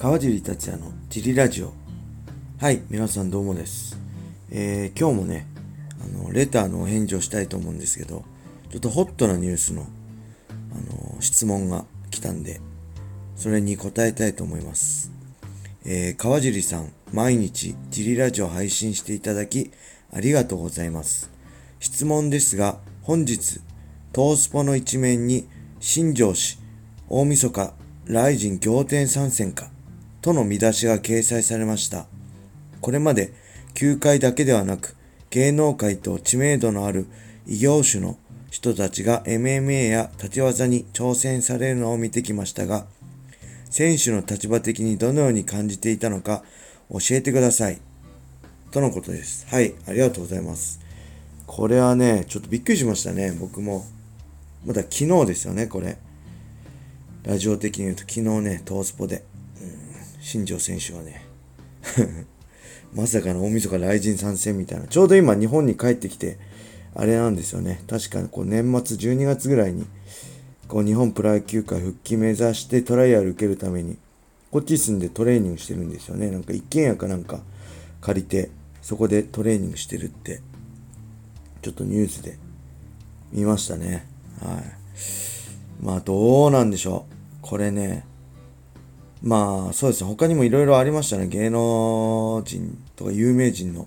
川尻達也のジリラジオ。はい皆さんどうもです。えー、今日もねあのレターのお返事をしたいと思うんですけどちょっとホットなニュースのあの質問が来たんでそれに答えたいと思います。えー、川尻さん毎日ジリラジオ配信していただきありがとうございます。質問ですが本日トースポの一面に新庄氏大晦日、ライジン仰天参戦か、との見出しが掲載されました。これまで、球界だけではなく、芸能界と知名度のある異業種の人たちが MMA や立ち技に挑戦されるのを見てきましたが、選手の立場的にどのように感じていたのか教えてください。とのことです。はい、ありがとうございます。これはね、ちょっとびっくりしましたね、僕も。まだ昨日ですよね、これ。ラジオ的に言うと昨日ね、トースポで、新庄選手はね、まさかの大晦日来神参戦みたいな、ちょうど今日本に帰ってきて、あれなんですよね、確かこう年末12月ぐらいに、こう日本プロ野球界復帰目指してトライアル受けるために、こっち住んでトレーニングしてるんですよね。なんか一軒家かなんか借りて、そこでトレーニングしてるって、ちょっとニュースで見ましたね。はい。まあどうなんでしょう。これね、まあそうですね、他にもいろいろありましたね。芸能人とか有名人の、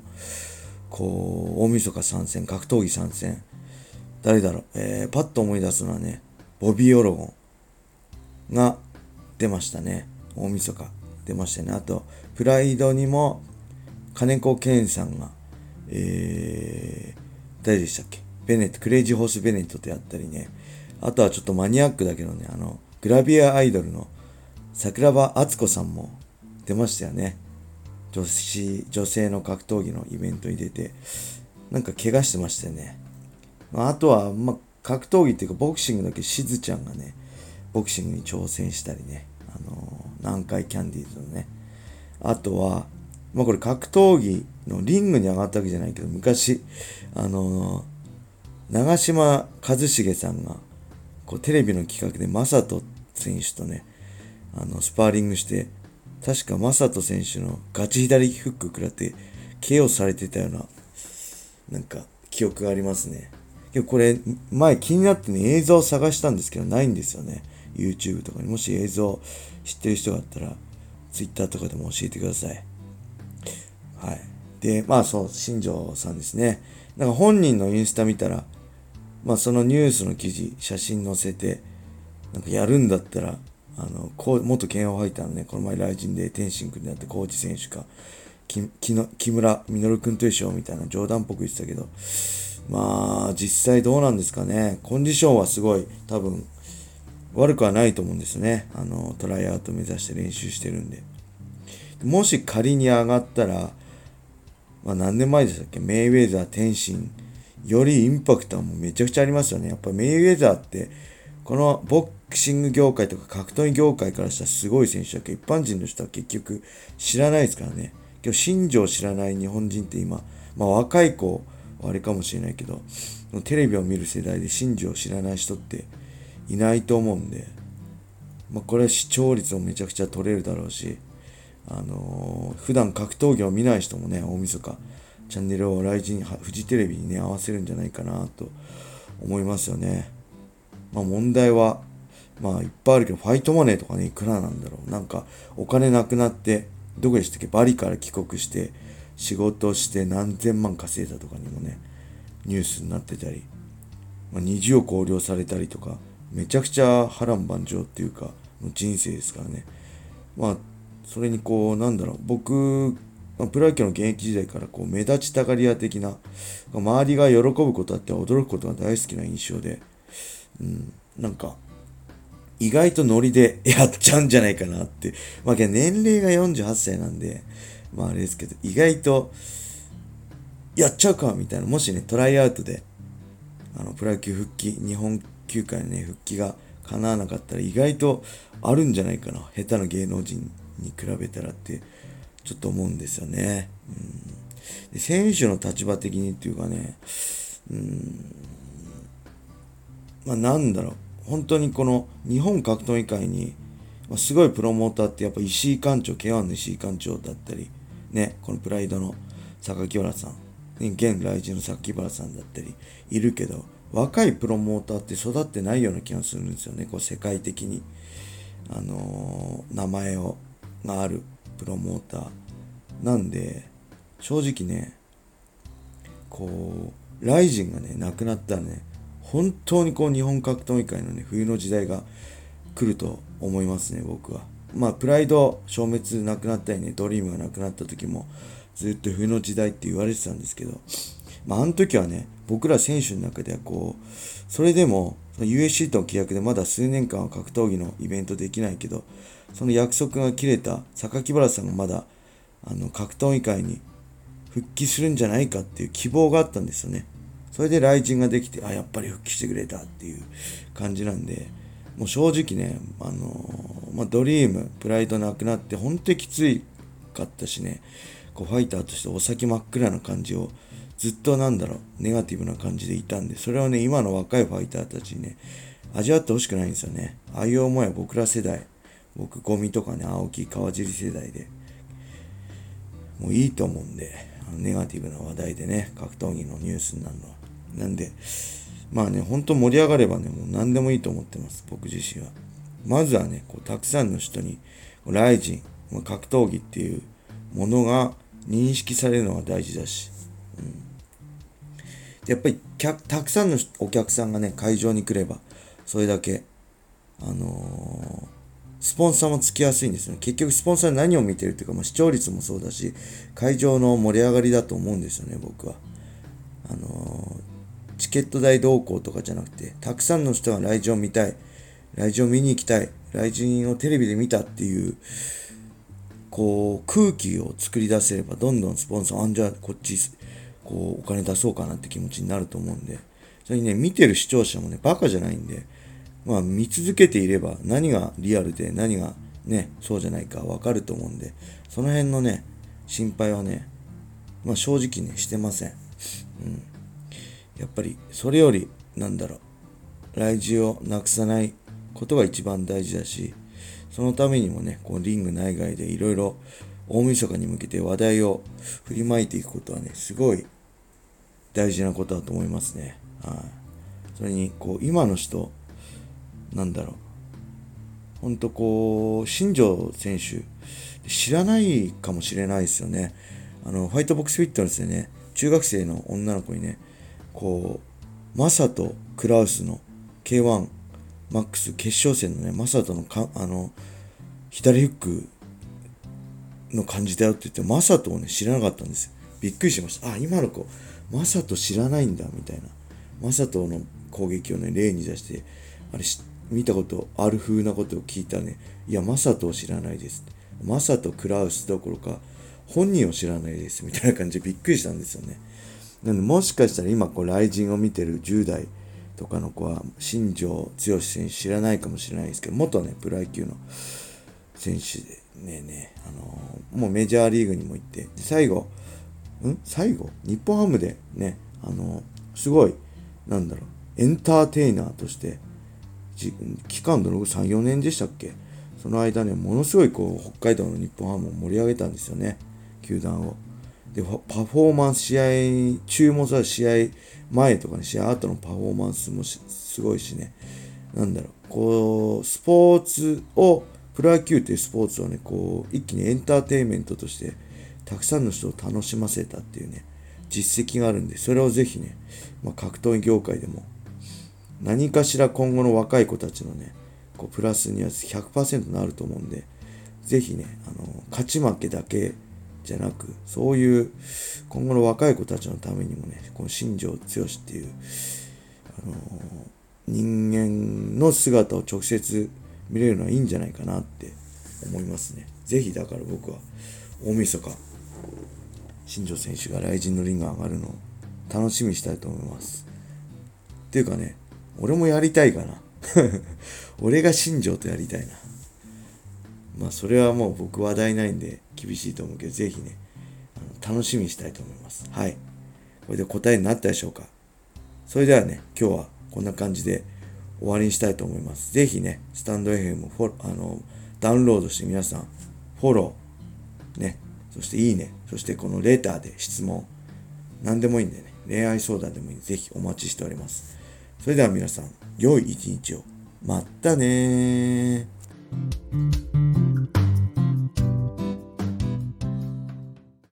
こう、大晦日参戦、格闘技参戦。誰だろう。えー、パッと思い出すのはね、ボビー・オロゴンが出ましたね。大晦日出ましたね。あと、プライドにも、金子健さんが、えー、誰でしたっけ？ベネット、クレイジーホース・ベネットとやったりね、あとはちょっとマニアックだけどね、あの、グラビアアイドルの桜庭敦子さんも出ましたよね。女子、女性の格闘技のイベントに出て、なんか怪我してましたよね。あとは、まあ、格闘技っていうかボクシングだけしずちゃんがね、ボクシングに挑戦したりね、あのー、南海キャンディーズのね。あとは、まあこれ格闘技のリングに上がったわけじゃないけど、昔、あのー、長嶋一茂さんがこうテレビの企画で正人選手とね、あの、スパーリングして、確か正人選手のガチ左フック食らって KO されてたような、なんか記憶がありますね。けどこれ、前気になってね、映像を探したんですけど、ないんですよね。YouTube とかに。もし映像知ってる人があったら、Twitter とかでも教えてください。はい。で、まあそう、新庄さんですね。なんか本人のインスタ見たら、まあそのニュースの記事、写真載せて、なんかやるんだったら、あの、こう元慶応ファイターのね、この前雷神で天心君になってコーチ選手か、ききの木村稔君と一緒みたいな冗談っぽく言ってたけど、まあ、実際どうなんですかね。コンディションはすごい、多分、悪くはないと思うんですね。あの、トライアウト目指して練習してるんで。もし仮に上がったら、まあ何年前でしたっけ？メイウェザー、天心、よりインパクトはもうめちゃくちゃありますよね。やっぱメイウェザーって、このボクシング業界とか格闘技業界からしたらすごい選手だけど、一般人の人は結局知らないですからね。今日、新庄知らない日本人って今、まあ若い子はあれかもしれないけど、テレビを見る世代で新庄知らない人っていないと思うんで、まあこれは視聴率もめちゃくちゃ取れるだろうし、あのー、普段格闘技を見ない人もね、大晦日、チャンネルを来人、フジテレビにね、合わせるんじゃないかなと思いますよね。まあ問題は、まあいっぱいあるけど、ファイトマネーとかね、いくらなんだろう。なんか、お金なくなって、どこでしたっけ？バリから帰国して、仕事して何千万稼いだとかにもね、ニュースになってたり、まあ、20億横領されたりとか、めちゃくちゃ波乱万丈っていうか、の人生ですからね。まあ、それにこう、なんだろう、僕まあ、プロ野球の現役時代からこう目立ちたがり屋的な、周りが喜ぶことあって驚くことが大好きな印象で、うん、なんか、意外とノリでやっちゃうんじゃないかなって。まあ、年齢が48歳なんで、まああれですけど、意外と、やっちゃうかみたいな。もしね、トライアウトで、あの、プロ野球復帰、日本球界のね、復帰が叶わなかったら意外とあるんじゃないかな。下手な芸能人に比べたらってちょっと思うんですよね。うん、選手の立場的にっていうかね、うん、まあなんだろう、本当にこの日本格闘技界にま、すごいプロモーターってやっぱ石井館長、K1 の石井館長だったり、ね、このプライドの榊原さん、現来人の榊原さんだったりいるけど、若いプロモーターって育ってないような気がするんですよね、こう世界的に。あのー、名前を、があるプロモーター。なんで、正直ね、こう、ライジンがね、亡くなったらね、本当にこう日本格闘技界のね、冬の時代が来ると思いますね、僕は。まあ、プライド消滅なくなったりね、ドリームがなくなった時も、ずっと冬の時代って言われてたんですけど、まあ、あの時はね、僕ら選手の中ではこう、それでも、USC との契約でまだ数年間は格闘技のイベントできないけど、その約束が切れた榊原さんがまだ、あの、格闘技界に復帰するんじゃないかっていう希望があったんですよね。それで来人ができて、あ、やっぱり復帰してくれたっていう感じなんで、もう正直ね、あのまあ、ドリーム、プライドなくなって、本当にきついかったしね、こうファイターとしてお先真っ暗な感じをずっとなんだろう、ネガティブな感じでいたんで、それをね、今の若いファイターたちにね、味わってほしくないんですよね。ああいう思いは僕ら世代、僕、ゴミとかね、青木、川尻世代で、もういいと思うんで、あのネガティブな話題でね、格闘技のニュースになるのは。なんで、まあね、ほんと盛り上がればね、もう何でもいいと思ってます、僕自身は。まずはね、こうたくさんの人に、ライジン、格闘技っていうものが認識されるのが大事だし、うん、やっぱりたくさんのお客さんがね、会場に来れば、それだけ、あのー、スポンサーもつきやすいんですよね。結局、スポンサー何を見てるっていうか、まあ、視聴率もそうだし、会場の盛り上がりだと思うんですよね、僕は。あの、チケット代同行とかじゃなくて、たくさんの人が来場見たい、来場見に行きたい、来人をテレビで見たっていう、こう、空気を作り出せれば、どんどんスポンサー、あんじゃあこっち、こう、お金出そうかなって気持ちになると思うんで、それにね、見てる視聴者もね、バカじゃないんで、まあ、見続けていれば、何がリアルで、何がね、そうじゃないかわかると思うんで、その辺のね、心配はね、まあ、正直ね、してません。うん。やっぱり、それより、なんだろう、来時をなくさないことが一番大事だし、そのためにもね、こうリング内外でいろいろ大晦日に向けて話題を振りまいていくことはね、すごい大事なことだと思いますね。はい。それに、こう、今の人、なんだろう。ほんとこう、新庄選手、知らないかもしれないですよね。あの、ファイトボックスフィットネスでね、中学生の女の子にね、こう、マサとクラウスの K1 マックス決勝戦のね、マサトのか、あの、左フックの感じだよって言って、マサトをね、知らなかったんですよ。びっくりしました。あ、今の子、マサト知らないんだ、みたいな。マサトの攻撃をね、例に出して、あれ、見たことある風なことを聞いたね、いや、マサトを知らないです。マサト、クラウスどころか、本人を知らないです。みたいな感じでびっくりしたんですよね。なんで、もしかしたら今、こう、雷神を見てる10代、とかの子は新庄剛志選手知らないかもしれないですけど元ねプロ野球の選手でねねあのー、もうメジャーリーグにも行って最後ん？最後？日本ハムでねあのー、すごいなんだろうエンターテイナーとして期間どのぐらい34年でしたっけ？その間ねものすごいこう北海道の日本ハムを盛り上げたんですよね球団を。でパフォーマンス試合中もさ試合前とかね、試合後のパフォーマンスもすごいしね、なんだろう、こう、スポーツを、プロ野球というスポーツをね、こう、一気にエンターテインメントとして、たくさんの人を楽しませたっていうね、実績があるんで、それをぜひね、まあ、格闘技業界でも、何かしら今後の若い子たちのね、こうプラスには100%なると思うんで、ぜひね、あの、勝ち負けだけじゃなく、そういう今後の若い子たちのためにもね、この新庄剛志っていう、あのー、人間の姿を直接見れるのはいいんじゃないかなって思いますね。ぜひだから僕は大晦日、新庄選手が雷神のリング上がるのを楽しみにしたいと思います。っていうかね、俺もやりたいかな。俺が新庄とやりたいな。まあそれはもう僕話題ないんで厳しいと思うけど、ぜひね、あの楽しみにしたいと思います。はい。これで答えになったでしょうかそれではね、今日はこんな感じで終わりにしたいと思います。ぜひね、スタンド FM フォロあの、ダウンロードして皆さん、フォロー、ね、そしていいね、そしてこのレターで質問、何でもいいんでね、恋愛相談でもいいんで、ぜひお待ちしております。それでは皆さん、良い一日を。またね